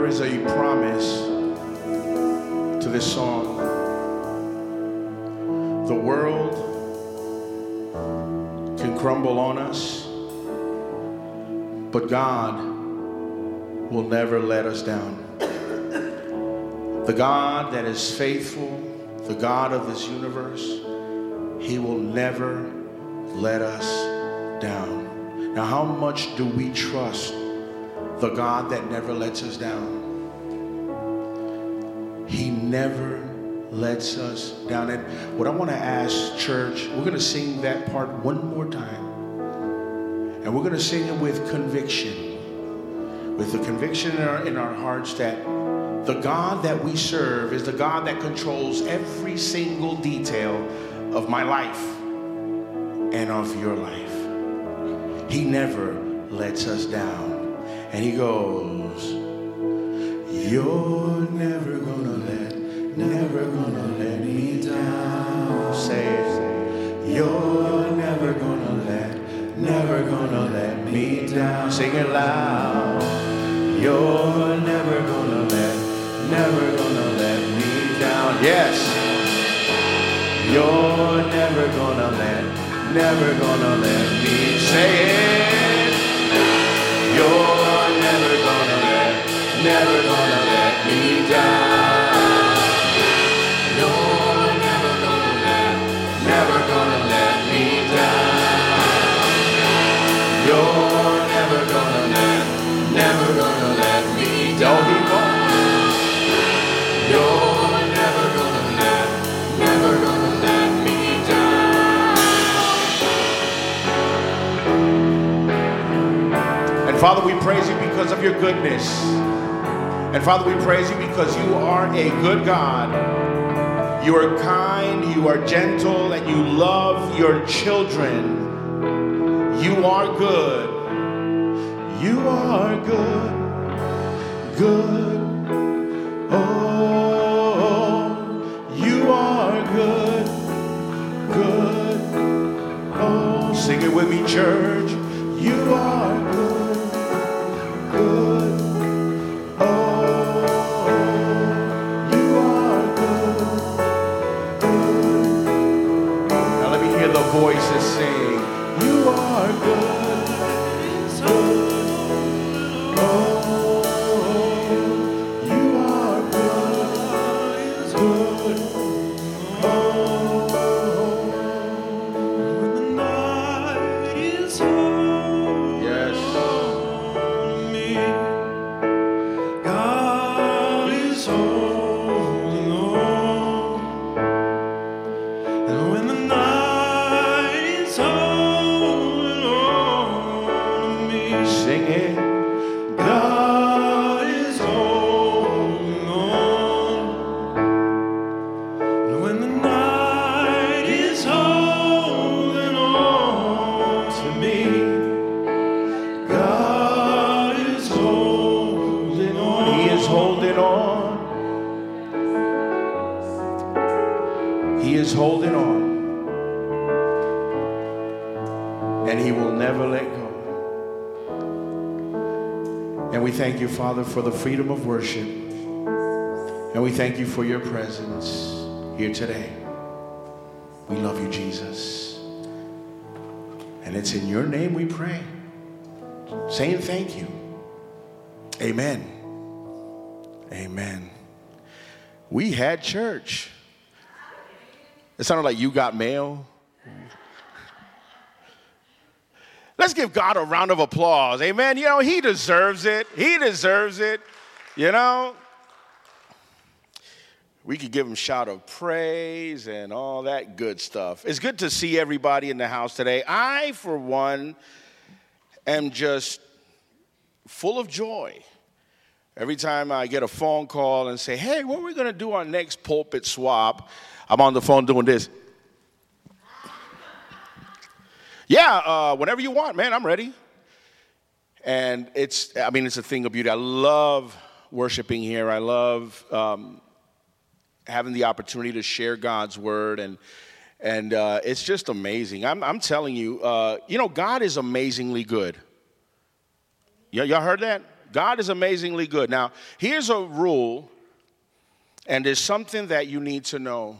there is a promise to this song. The world can crumble on us, but God will never let us down. The God that is faithful, the God of this universe, He will never let us down. Now, how much do we trust the God that never lets us down? He never lets us down. And what I want to ask, church, we're going to sing that part one more time. And we're going to sing it with conviction, with the conviction in our, in our hearts that the God that we serve is the God that controls every single detail of my life and of your life. He never lets us down. And he goes, You're never gonna let, never gonna let me down. Say it. You're never gonna let, never gonna let me down. Sing it loud. You're never gonna let, never gonna let me down. Yes. You're never gonna let, never gonna let me say it. You're praise you because of your goodness. And Father, we praise you because you are a good God. You are kind, you are gentle, and you love your children. You are good. You are good. Good. Oh, you are good. Good. Oh, sing it with me, church. You are on. He is holding on. And he will never let go. And we thank you, Father, for the freedom of worship. And we thank you for your presence here today. We love you, Jesus. And it's in your name we pray. Saying thank you. Amen. Amen. We had church. It sounded like you got mail. Let's give God a round of applause. Amen. You know, He deserves it. He deserves it. You know, we could give Him shout of praise and all that good stuff. It's good to see everybody in the house today. I, for one, am just full of joy. Every time I get a phone call and say, hey, what are we going to do our next pulpit swap? I'm on the phone doing this. Yeah, uh, whenever you want, man, I'm ready. And it's, I mean, it's a thing of beauty. I love worshiping here. I love um, having the opportunity to share God's word. And, and uh, it's just amazing. I'm, I'm telling you, uh, you know, God is amazingly good. Y- y'all heard that? God is amazingly good. Now, here's a rule, and there's something that you need to know.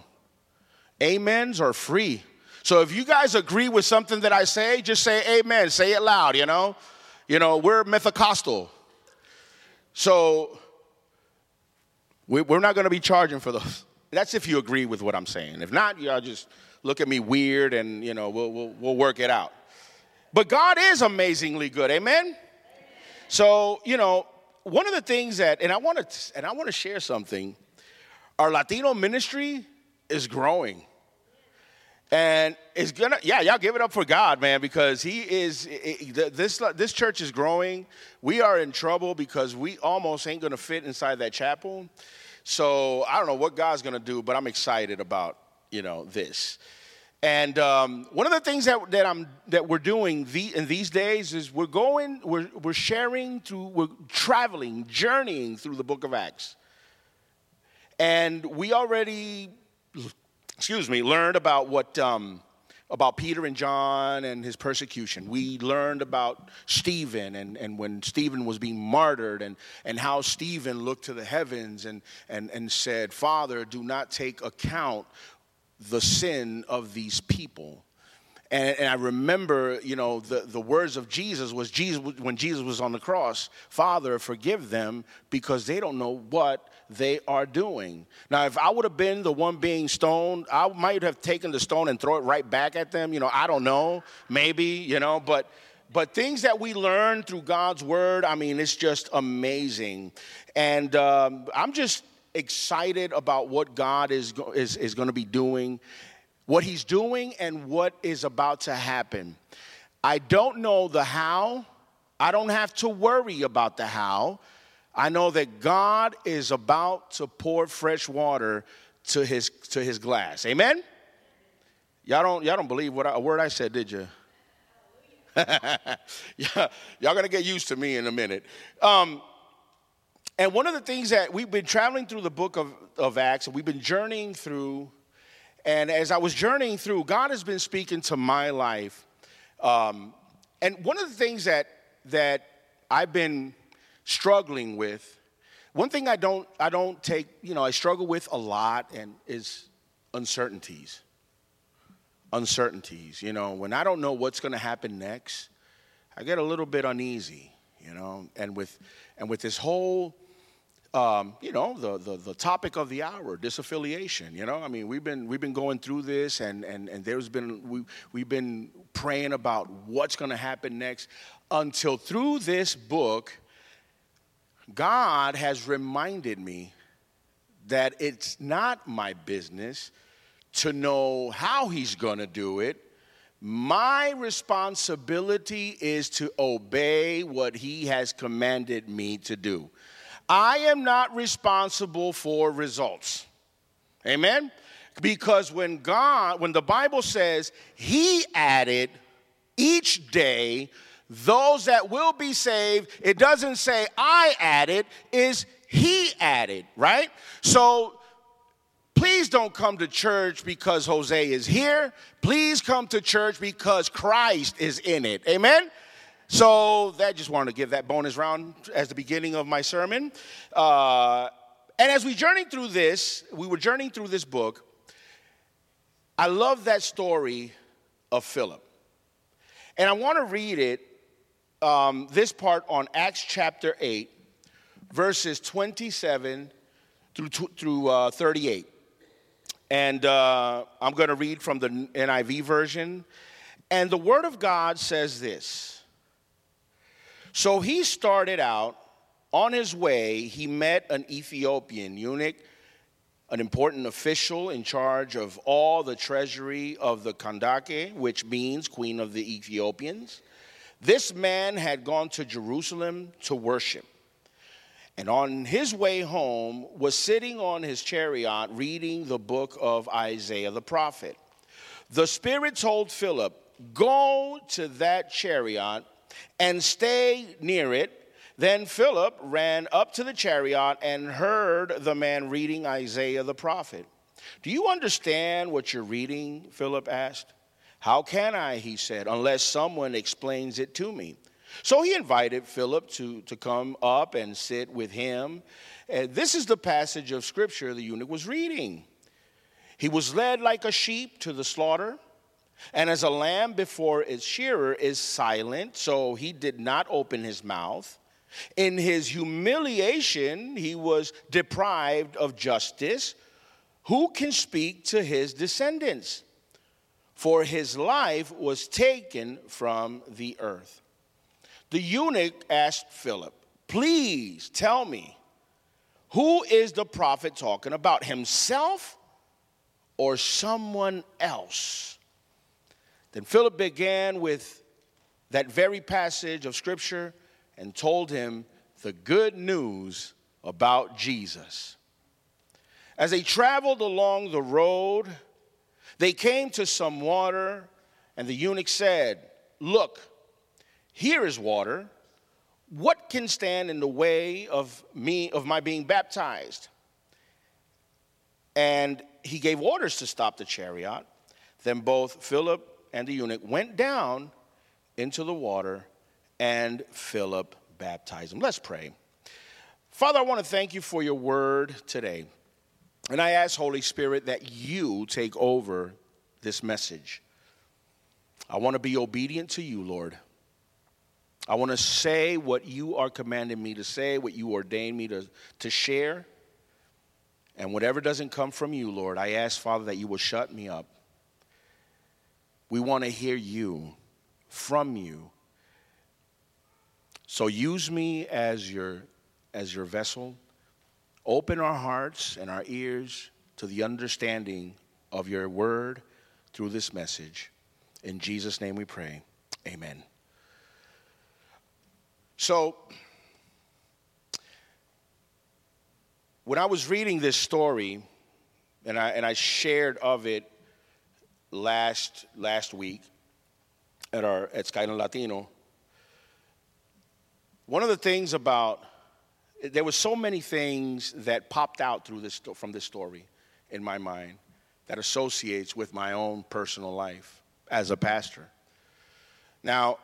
Amens are free. So if you guys agree with something that I say, just say amen. Say it loud, you know? You know, we're Methacostal. So we- we're not going to be charging for those. That's if you agree with what I'm saying. If not, y'all just look at me weird and, you know, we'll, we'll, we'll work it out. But God is amazingly good. Amen? So, you know, one of the things that, and I want to, and I want to share something. Our Latino ministry is growing. And it's gonna, yeah, y'all give it up for God, man, because He is. i- i- This this church is growing. We are in trouble because we almost ain't gonna fit inside that chapel. So I don't know what God's gonna do, but I'm excited about you know this. And um, one of the things that, that I'm that we're doing the, in these days is we're going, we're we're sharing through, we're traveling, journeying through the Book of Acts. And we already excuse me, learned about what um, about Peter and John and his persecution. We learned about Stephen and, and when Stephen was being martyred and, and how Stephen looked to the heavens and, and, and said, Father, do not take account the sin of these people. And, and I remember, you know, the, the words of Jesus was Jesus when Jesus was on the cross, Father, forgive them because they don't know what they are doing. Now, if I would have been the one being stoned, I might have taken the stone and throw it right back at them. You know, I don't know, maybe, you know, but but things that we learn through God's word, I mean, it's just amazing. And um, I'm just excited about what God is, is, is going to be doing what he's doing and what is about to happen. I don't know the how. I don't have to worry about the how. I know that God is about to pour fresh water to his to his glass. Amen. Y'all don't y'all don't believe what I, a word I said, did you? y'all gonna get used to me in a minute. Um, and one of the things that we've been traveling through the book of, of Acts, and we've been journeying through and as I was journeying through, God has been speaking to my life. Um, and one of the things that that I've been struggling with, one thing I don't I don't take, you know, I struggle with a lot and is uncertainties. Uncertainties, you know, when I don't know what's going to happen next, I get a little bit uneasy, you know, and with and with this whole um, you know, the, the, the topic of the hour, disaffiliation. You know, I mean, we've been, we've been going through this and, and, and there's been, we, we've been praying about what's going to happen next until through this book, God has reminded me that it's not my business to know how He's going to do it. My responsibility is to obey what He has commanded me to do. I am not responsible for results. Amen? Because when God, when the Bible says He added each day those that will be saved, it doesn't say I added, is He added, right? So please don't come to church because Jose is here. Please come to church because Christ is in it. Amen? So that just wanted to give that bonus round as the beginning of my sermon. Uh, and as we journeyed through this, we were journeying through this book. I love that story of Philip. And I want to read it, um, this part on Acts chapter 8, verses 27 through, through uh, 38. And uh, I'm going to read from the NIV version. And the Word of God says this So he started out on his way, he met an Ethiopian eunuch, an important official in charge of all the treasury of the Kandake, which means Queen of the Ethiopians. This man had gone to Jerusalem to worship and on his way home was sitting on his chariot reading the book of Isaiah the prophet. The Spirit told Philip, Go to that chariot and stay near it. Then Philip ran up to the chariot and heard the man reading Isaiah the prophet. Do you understand what you're reading? Philip asked. How can I, he said, unless someone explains it to me? So he invited Philip to, to come up and sit with him. And this is the passage of scripture the eunuch was reading. He was led like a sheep to the slaughter, and as a lamb before its shearer is silent, so he did not open his mouth. In his humiliation, he was deprived of justice. Who can speak to his descendants? For his life was taken from the earth. The eunuch asked Philip, Please tell me, who is the prophet talking about, himself or someone else? Then Philip began with that very passage of scripture and told him the good news about Jesus. As they traveled along the road, they came to some water, and the eunuch said, Look, here is water. What can stand in the way of me, of my being baptized? And he gave orders to stop the chariot. Then both Philip and the eunuch went down into the water, and Philip baptized him. Let's pray. Father, I want to thank you for your word today. And I ask, Holy Spirit, that you take over this message. I want to be obedient to you, Lord. I want to say what you are commanding me to say, what you ordain me to, to share. And whatever doesn't come from you, Lord, I ask, Father, that you will shut me up. We want to hear you, from you. So use me as your, as your vessel. Open our hearts and our ears to the understanding of your word through this message. In Jesus' name we pray. Amen. So, when I was reading this story, and I, and I shared of it last, last week at, our, at Skyland Latino, one of the things about there were so many things that popped out through this from this story in my mind that associates with my own personal life as a pastor. Now,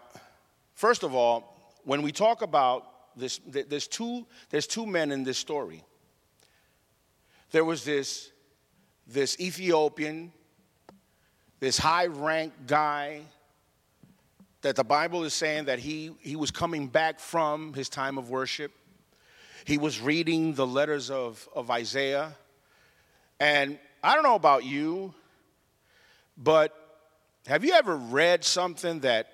first of all, when we talk about this, there's two, there's two men in this story. There was this, this Ethiopian, this high ranked guy that the Bible is saying that he, he was coming back from his time of worship he was reading the letters of, of Isaiah. And I don't know about you, but have you ever read something that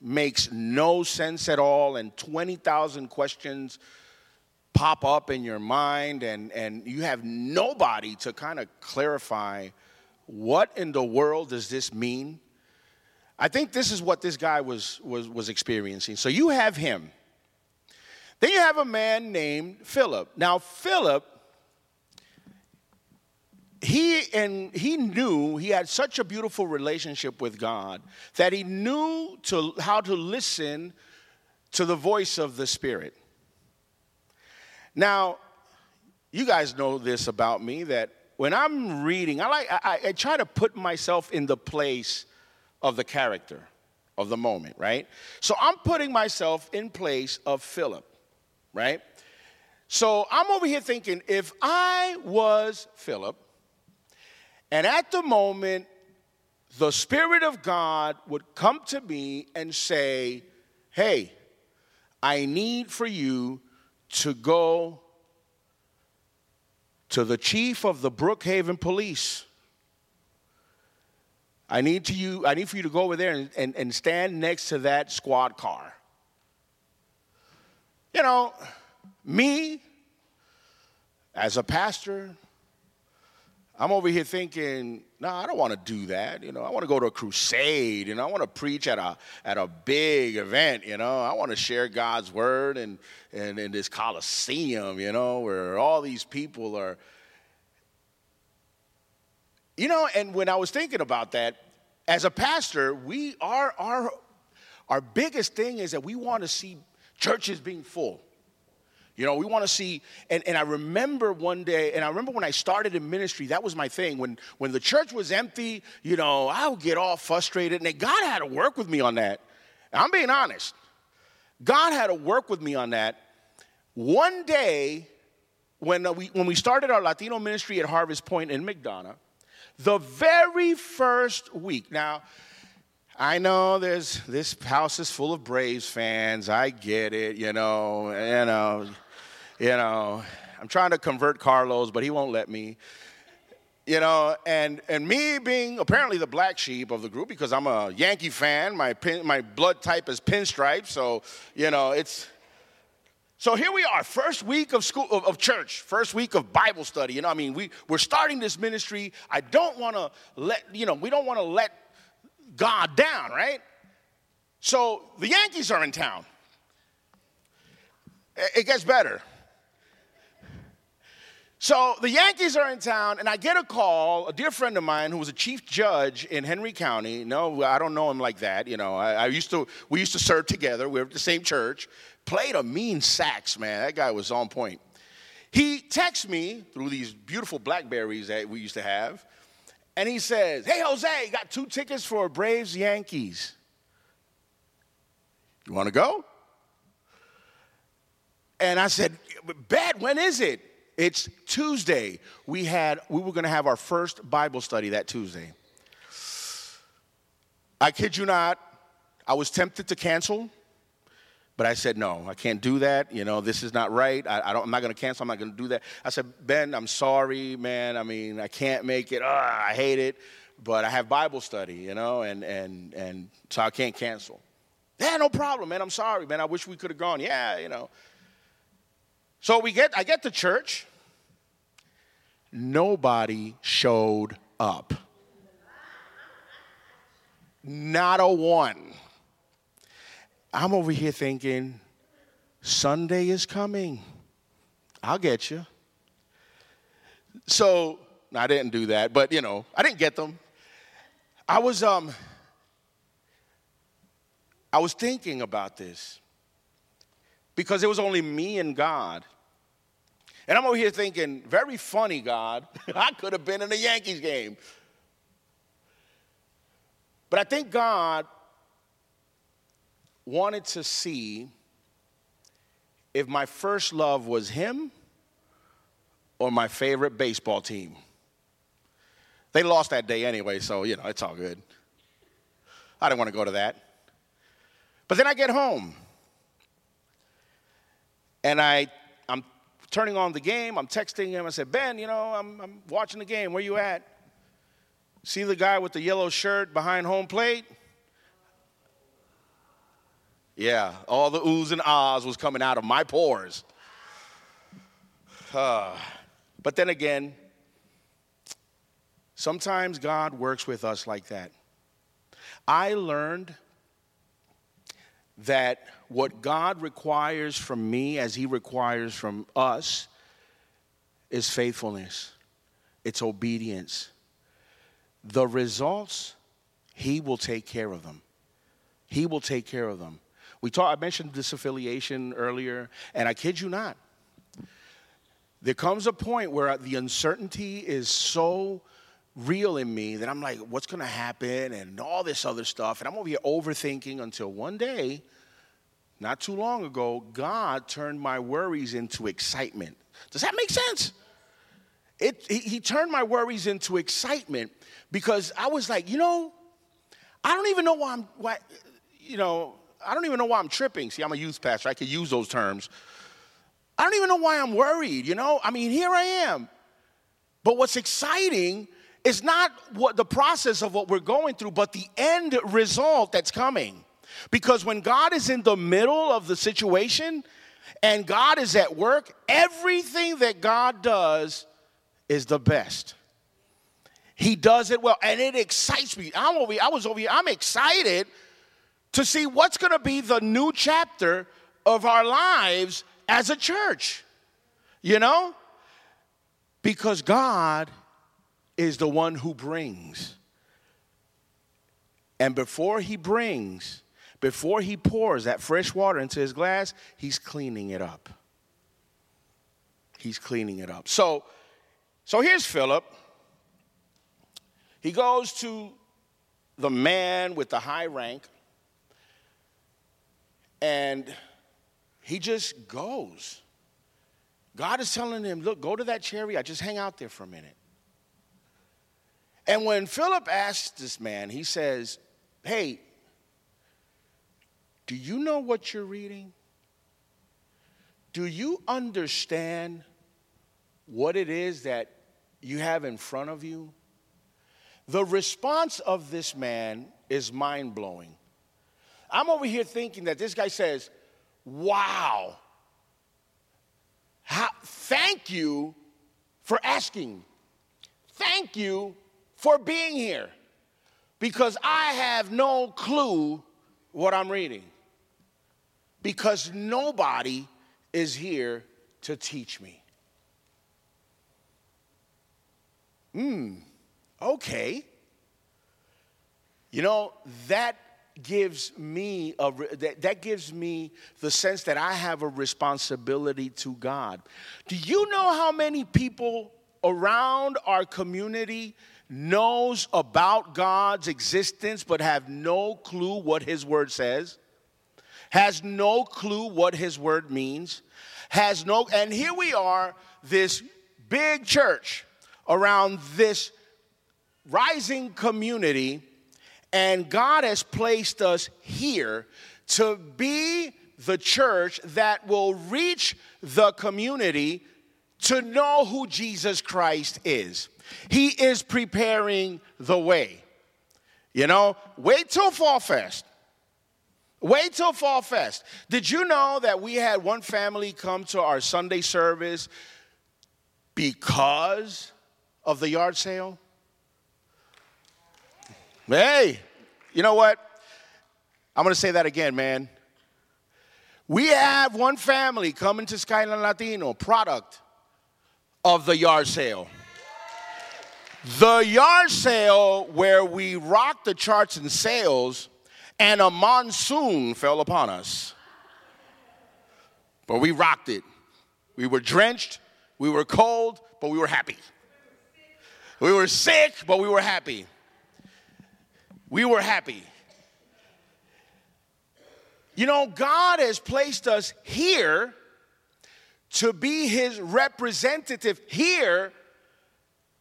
makes no sense at all and 20,000 questions pop up in your mind and, and you have nobody to kind of clarify what in the world does this mean? I think this is what this guy was, was, was experiencing. So you have him then you have a man named Philip. Now, Philip, he and he knew he had such a beautiful relationship with God that he knew to, how to listen to the voice of the Spirit. Now, you guys know this about me that when I'm reading, I like I, I try to put myself in the place of the character of the moment, right? So I'm putting myself in place of Philip right? So I'm over here thinking if I was Philip, and at the moment the Spirit of God would come to me and say, Hey, I need for you to go to the chief of the Brookhaven police. I need, to you, I need for you to go over there and, and, and stand next to that squad car. You know, me, as a pastor, I'm over here thinking, no, I don't want to do that. You know, I want to go to a crusade. Know, I want to preach at a at a big event. You know, I want to share God's word and and in this coliseum. You know, where all these people are. You know, and when I was thinking about that, as a pastor, we are our our biggest thing is that we want to see churches being full. You know, we want to see, and, and I remember one day, and I remember when I started in ministry, that was my thing. When when the church was empty, you know, I would get all frustrated, and God had to work with me on that. I'm being honest. God had to work with me on that. One day, when uh, we, when we started our Latino ministry at Harvest Point in McDonough, the very first week, now, I know there's this house is full of Braves fans. I get it, you know, you know, you know. I'm trying to convert Carlos, but he won't let me. You know, and and me being apparently the black sheep of the group because I'm a Yankee fan. My pin, my blood type is pinstripe, so you know it's. So here we are, first week of school of, of church, first week of Bible study. You know, I mean, we we're starting this ministry. I don't want to let you know, we don't want to let God down, right? So the Yankees are in town. It gets better. So the Yankees are in town, and I get a call. A dear friend of mine who was a chief judge in Henry County. No, I don't know him like that. You know, I, I used to. We used to serve together. We were at the same church. Played a mean sax, man. That guy was on point. He texts me through these beautiful Blackberries that we used to have, and he says, "Hey, Jose, got two tickets for Braves Yankees. You want to go?" And I said, "Bet. When is it?" It's Tuesday. We had we were going to have our first Bible study that Tuesday. I kid you not, I was tempted to cancel, but I said no. I can't do that. You know, this is not right. I, I don't. I'm not going to cancel. I'm not going to do that. I said, Ben, I'm sorry, man. I mean, I can't make it. Ugh, I hate it, but I have Bible study. You know, and and and so I can't cancel. Yeah, no problem, man. I'm sorry, man. I wish we could have gone. Yeah, you know. So we get, I get to church. Nobody showed up. Not a one. I'm over here thinking, Sunday is coming. I'll get you. So I didn't do that, but you know, I didn't get them. I was um I was thinking about this because it was only me and God. And I'm over here thinking, very funny, God. I could have been in a Yankees game. But I think God wanted to see if my first love was Him or my favorite baseball team. They lost that day anyway, so, you know, it's all good. I didn't want to go to that. But then I get home and I, I'm turning on the game. I'm texting him. I said, Ben, you know, I'm, I'm watching the game. Where you at? See the guy with the yellow shirt behind home plate? Yeah, all the oohs and ahs was coming out of my pores. Uh, but then again, sometimes God works with us like that. I learned that what God requires from me, as He requires from us, is faithfulness, it's obedience. The results, He will take care of them. He will take care of them. We talked, I mentioned disaffiliation earlier, and I kid you not. There comes a point where the uncertainty is so real in me that I'm like, what's gonna happen and all this other stuff. And I'm over here overthinking until one day, not too long ago, God turned my worries into excitement. Does that make sense? It, he, he turned my worries into excitement because I was like, you know, I don't even know why I'm, why, you know, I don't even know why I'm tripping. See, I'm a youth pastor. I could use those terms. I don't even know why I'm worried, you know? I mean, here I am. But what's exciting is not what the process of what we're going through, but the end result that's coming. Because when God is in the middle of the situation and God is at work, everything that God does is the best. He does it well, and it excites me. I'm over here, I was over here, I'm excited to see what's gonna be the new chapter of our lives as a church. You know? Because God is the one who brings. And before he brings, before he pours that fresh water into his glass, he's cleaning it up. He's cleaning it up. So, so here's Philip. He goes to the man with the high rank, and he just goes. God is telling him, look, go to that chariot, just hang out there for a minute. And when Philip asks this man, he says, Hey, do you know what you're reading? Do you understand what it is that you have in front of you? The response of this man is mind blowing. I'm over here thinking that this guy says, Wow, how, thank you for asking. Thank you for being here because I have no clue what I'm reading. Because nobody is here to teach me. Hmm, okay. You know, that gives me a that, that gives me the sense that I have a responsibility to God. Do you know how many people around our community knows about God's existence but have no clue what his word says? Has no clue what his word means? Has no and here we are this big church around this rising community and God has placed us here to be the church that will reach the community to know who Jesus Christ is. He is preparing the way. You know, wait till Fall Fest. Wait till Fall Fest. Did you know that we had one family come to our Sunday service because of the yard sale? Hey, you know what? I'm going to say that again, man. We have one family coming to Skyland Latino, product of the yard sale. The yard sale where we rocked the charts and sales and a monsoon fell upon us. But we rocked it. We were drenched, we were cold, but we were happy. We were sick, but we were happy. We were happy. You know, God has placed us here to be his representative here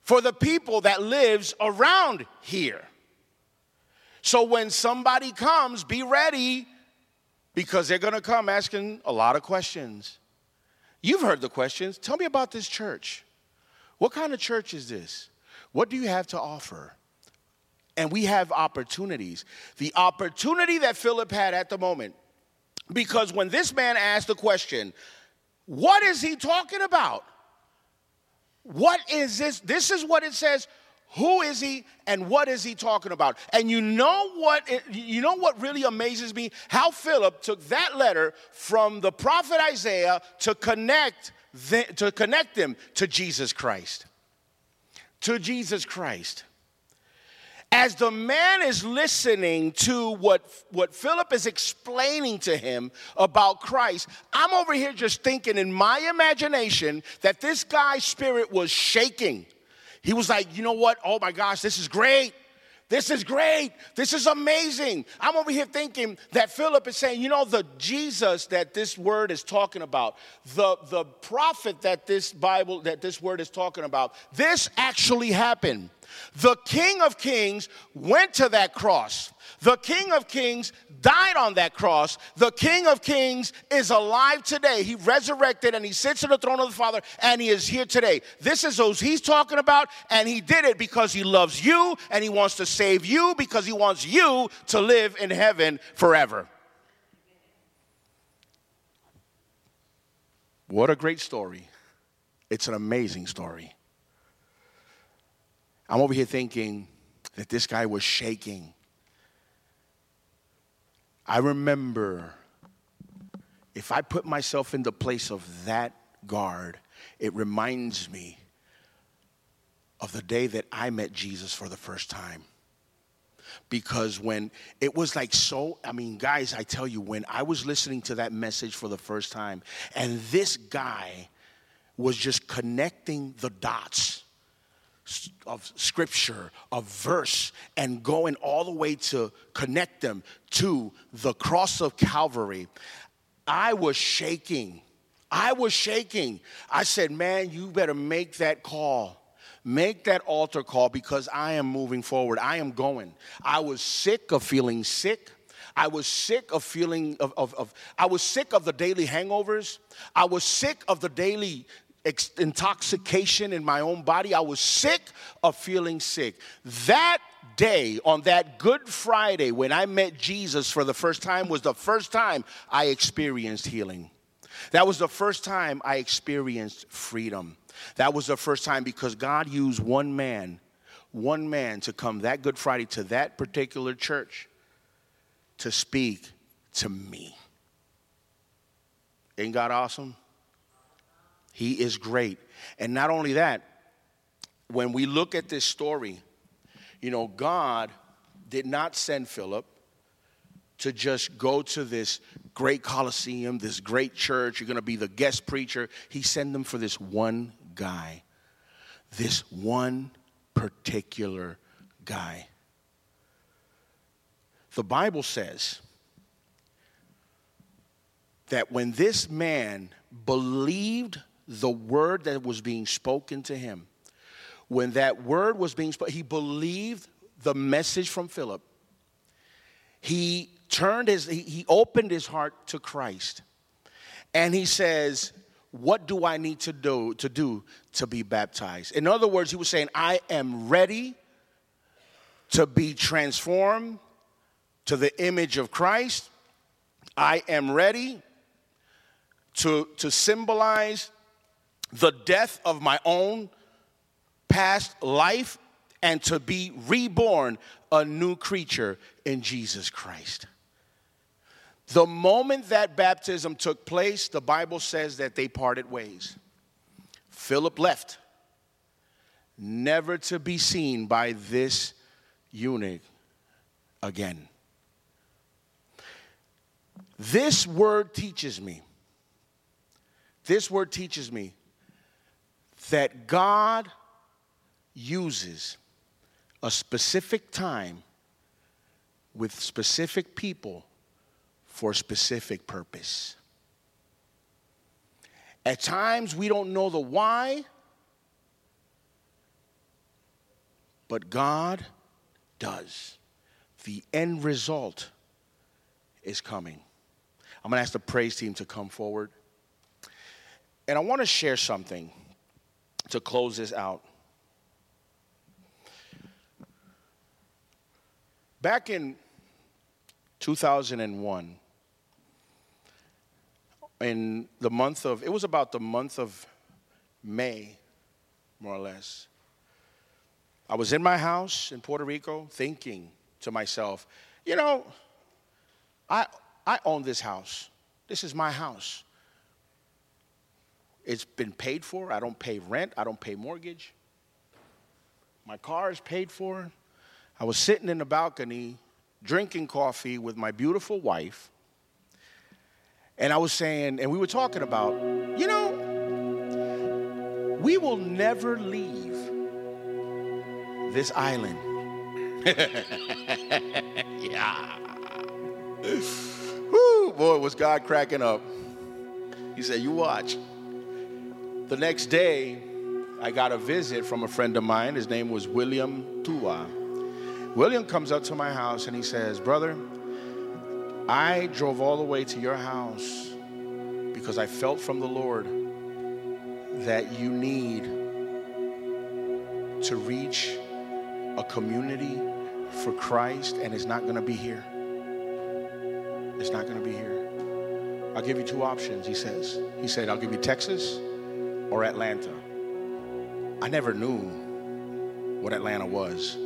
for the people that lives around here. So when somebody comes, be ready because they're going to come asking a lot of questions. You've heard the questions. Tell me about this church. What kind of church is this? What do you have to offer? And we have opportunities. The opportunity that Philip had at the moment, because when this man asked the question, what is he talking about? What is this? This is what it says. Who is he and what is he talking about? And you know what you know what really amazes me? How Philip took that letter from the prophet Isaiah to connect the, to connect them to Jesus Christ. To Jesus Christ as the man is listening to what, what Philip is explaining to him about Christ, I'm over here just thinking in my imagination that this guy's spirit was shaking. He was like, you know what? Oh my gosh, this is great. This is great. This is amazing. I'm over here thinking that Philip is saying, you know, the Jesus that this word is talking about, the, the prophet that this Bible, that this word is talking about, this actually happened. The King of Kings went to that cross. The King of Kings died on that cross. The King of Kings is alive today. He resurrected and he sits on the throne of the Father and he is here today. This is those he's talking about, and he did it because he loves you and he wants to save you because he wants you to live in heaven forever. What a great story! It's an amazing story. I'm over here thinking that this guy was shaking. I remember if I put myself in the place of that guard, it reminds me of the day that I met Jesus for the first time. Because when it was like so, I mean, guys, I tell you, when I was listening to that message for the first time, and this guy was just connecting the dots of scripture, of verse, and going all the way to connect them to the cross of Calvary. I was shaking. I was shaking. I said, Man, you better make that call. Make that altar call because I am moving forward. I am going. I was sick of feeling sick. I was sick of feeling of, of, of I was sick of the daily hangovers. I was sick of the daily intoxication in my own body. I was sick of feeling sick. That day, on that Good Friday, when I met Jesus for the first time, was the first time I experienced healing. That was the first time I experienced freedom. That was the first time because God used one man, one man to come that Good Friday to that particular church to speak to me. Ain't God awesome? He is great. And not only that, when we look at this story, you know, God did not send Philip to just go to this great coliseum, this great church. You're going to be the guest preacher. He sent them for this one guy, this one particular guy. The Bible says that when this man believed the word that was being spoken to him, when that word was being spoken, he believed the message from Philip. He turned his, he, opened his heart to Christ. And he says, What do I need to do to do to be baptized? In other words, he was saying, I am ready to be transformed to the image of Christ. I am ready to, to symbolize the death of my own past life and to be reborn a new creature in Jesus Christ. The moment that baptism took place, the Bible says that they parted ways. Philip left, never to be seen by this eunuch again. This word teaches me, this word teaches me that God uses a specific time with specific people for a specific purpose. At times we don't know the why, but God does. The end result is coming. I'm to ask the praise team to come forward. And I want to share something to close this out. Back in 2001, in the month of, it was about the month of May, more or less. I was in my house in Puerto Rico thinking to myself, you know, I, I own this house. This is my house. It's been paid for. I don't pay rent. I don't pay mortgage. My car is paid for. I was sitting in the balcony drinking coffee with my beautiful wife. And I was saying, and we were talking about, you know, we will never leave this island. yeah. Woo, boy, was God cracking up. He said, You watch. The next day, I got a visit from a friend of mine. His name was William Tua. William comes up to my house and he says, Brother, I drove all the way to your house because I felt from the Lord that you need to reach a community for Christ, and it's not going to be here. It's not going to be here. I'll give you two options, he says. He said, I'll give you Texas or Atlanta. I never knew what Atlanta was.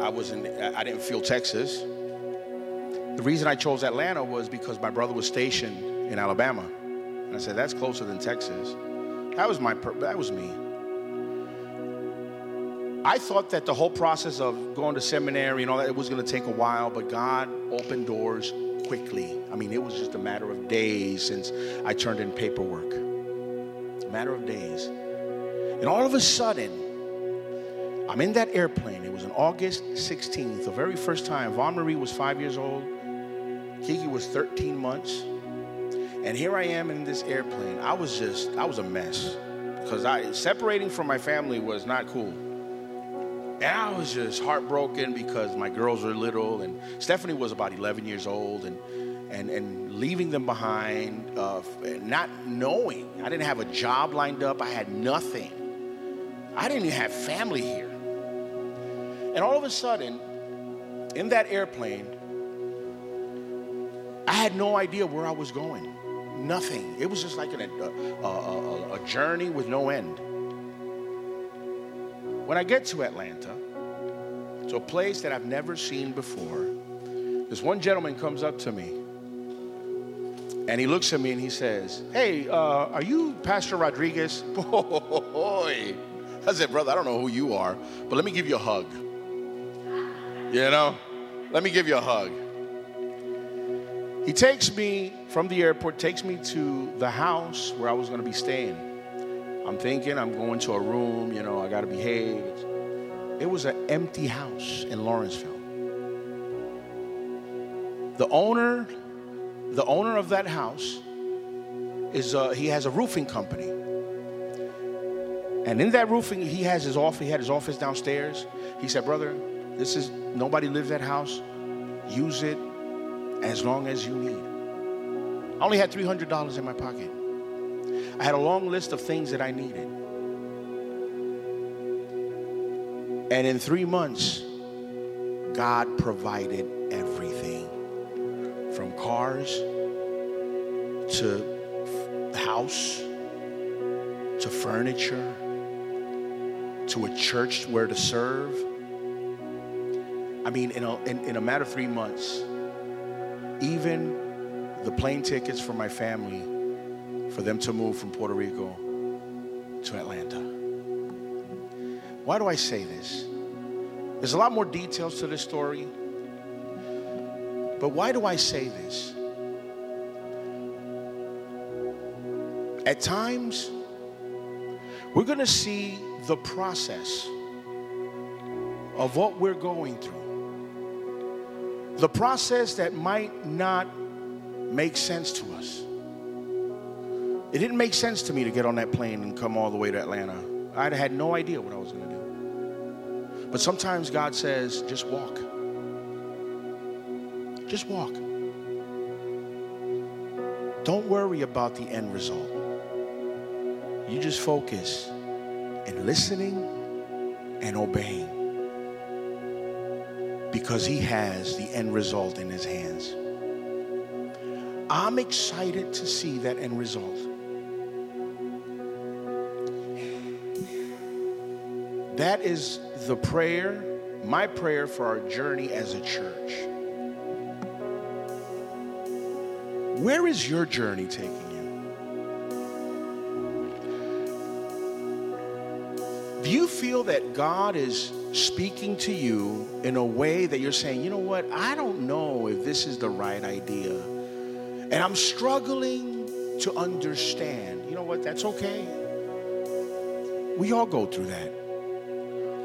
I wasn't I didn't feel Texas. The reason I chose Atlanta was because my brother was stationed in Alabama. And I said that's closer than Texas. That was my that was me. I thought that the whole process of going to seminary and all that it was going to take a while, but God opened doors quickly. I mean, it was just a matter of days since I turned in paperwork. A matter of days. And all of a sudden, I'm in that airplane. It was on August 16th, the very first time. Vaughn Marie was five years old. Kiki was 13 months. And here I am in this airplane. I was just, I was a mess. Because I separating from my family was not cool. And I was just heartbroken because my girls were little and Stephanie was about 11 years old and and, and leaving them behind, uh, not knowing. I didn't have a job lined up. I had nothing. I didn't even have family here. And all of a sudden, in that airplane, I had no idea where I was going. Nothing. It was just like an, a, a, a, a journey with no end. When I get to Atlanta, to a place that I've never seen before, this one gentleman comes up to me and he looks at me and he says, Hey, uh, are you Pastor Rodriguez? Boy. I said, Brother, I don't know who you are, but let me give you a hug. You know? Let me give you a hug. He takes me from the airport, takes me to the house where I was going to be staying. I'm thinking I'm going to a room, you know, I got to behave. It was an empty house in Lawrenceville. The owner the owner of that house is uh, he has a roofing company. And in that roofing he has his office he had his office downstairs. He said brother this is nobody lives that house. Use it as long as you need. I only had $300 in my pocket i had a long list of things that i needed and in three months god provided everything from cars to house to furniture to a church where to serve. I mean, in a, in, in a matter of three months, even the plane tickets for my family, for them to move from Puerto Rico to Atlanta. Why do I say this? There's a lot more details to this story. But why do I say this? At times, we're going to see the process of what we're going through. The process that might not make sense to us. It didn't make sense to me to get on that plane and come all the way to Atlanta. I had no idea what I was going to do. But sometimes God says, just walk. Just walk. Don't worry about the end result. You just focus in listening and obeying because He has the end result in His hands. I'm excited to see that end result. That is the prayer, my prayer for our journey as a church. Where is your journey taking you? Do you feel that God is speaking to you in a way that you're saying, you know what, I don't know if this is the right idea. And I'm struggling to understand. You know what, that's okay. We all go through that.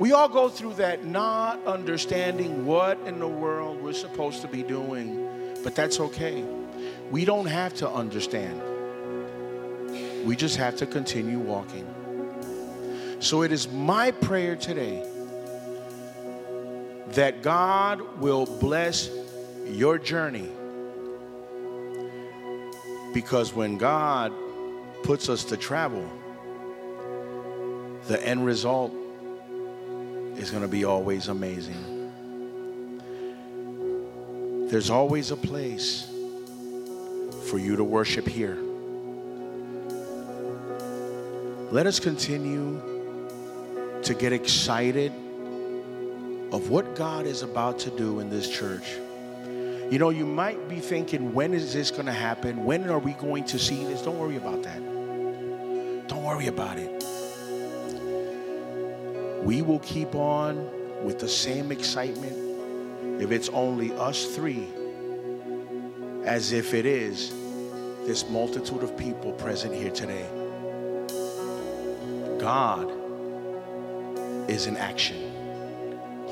We all go through that not understanding what in the world we're supposed to be doing, but that's okay. We don't have to understand. We just have to continue walking. So it is my prayer today that God will bless your journey. Because when God puts us to travel, the end result is going to be always amazing. There's always a place for you to worship here. Let us continue to get excited of what God is about to do in this church. You know, you might be thinking, when is this going to happen? When are we going to see this? Don't worry about that. Don't worry about it. We will keep on with the same excitement if it's only us three as if it is this multitude of people present here today. God is in action,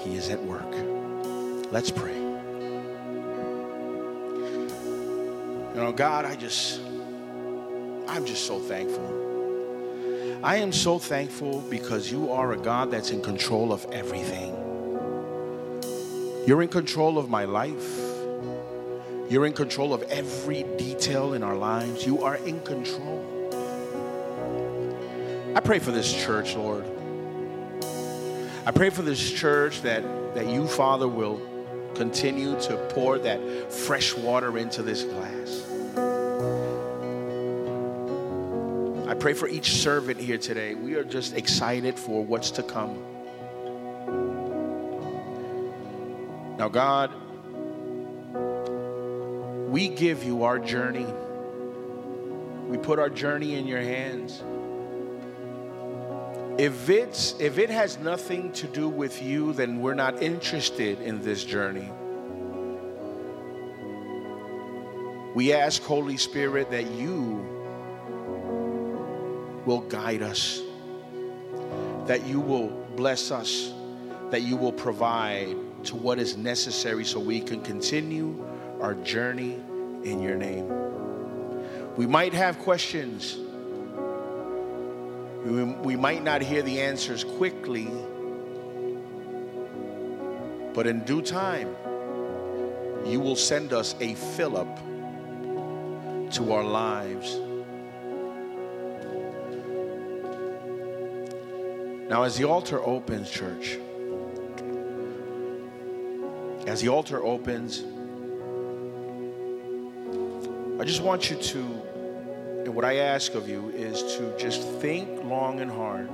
He is at work. Let's pray. You know, God, I just, I'm just so thankful. I am so thankful because you are a God that's in control of everything. You're in control of my life. You're in control of every detail in our lives. You are in control. I pray for this church, Lord. I pray for this church that, that you, Father, will continue to pour that fresh water into this glass. Pray for each servant here today. We are just excited for what's to come. Now, God, we give you our journey. We put our journey in your hands. If it's if it has nothing to do with you, then we're not interested in this journey. We ask Holy Spirit that you will guide us. That you will bless us, that you will provide to what is necessary so we can continue our journey in your name. We might have questions. We, might not hear the answers quickly, but in due time, you will send us a Philip to our lives. Now, as the altar opens, church, as the altar opens, I just want you to, and what I ask of you is to just think long and hard.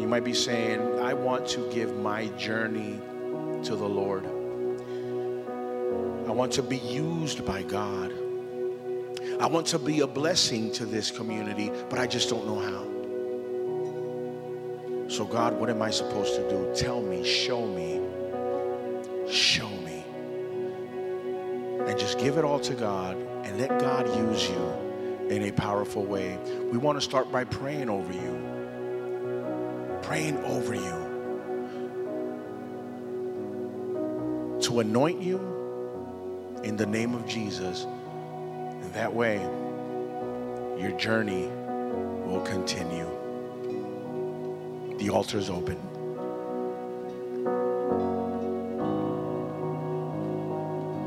You might be saying, I want to give my journey to the Lord. I want to be used by God. I want to be a blessing to this community, but I just don't know how. So, God, what am I supposed to do? Tell me, show me, show me. And just give it all to God and let God use you in a powerful way. We want to start by praying over you, praying over you to anoint you in the name of Jesus. That way, your journey will continue. The altar is open.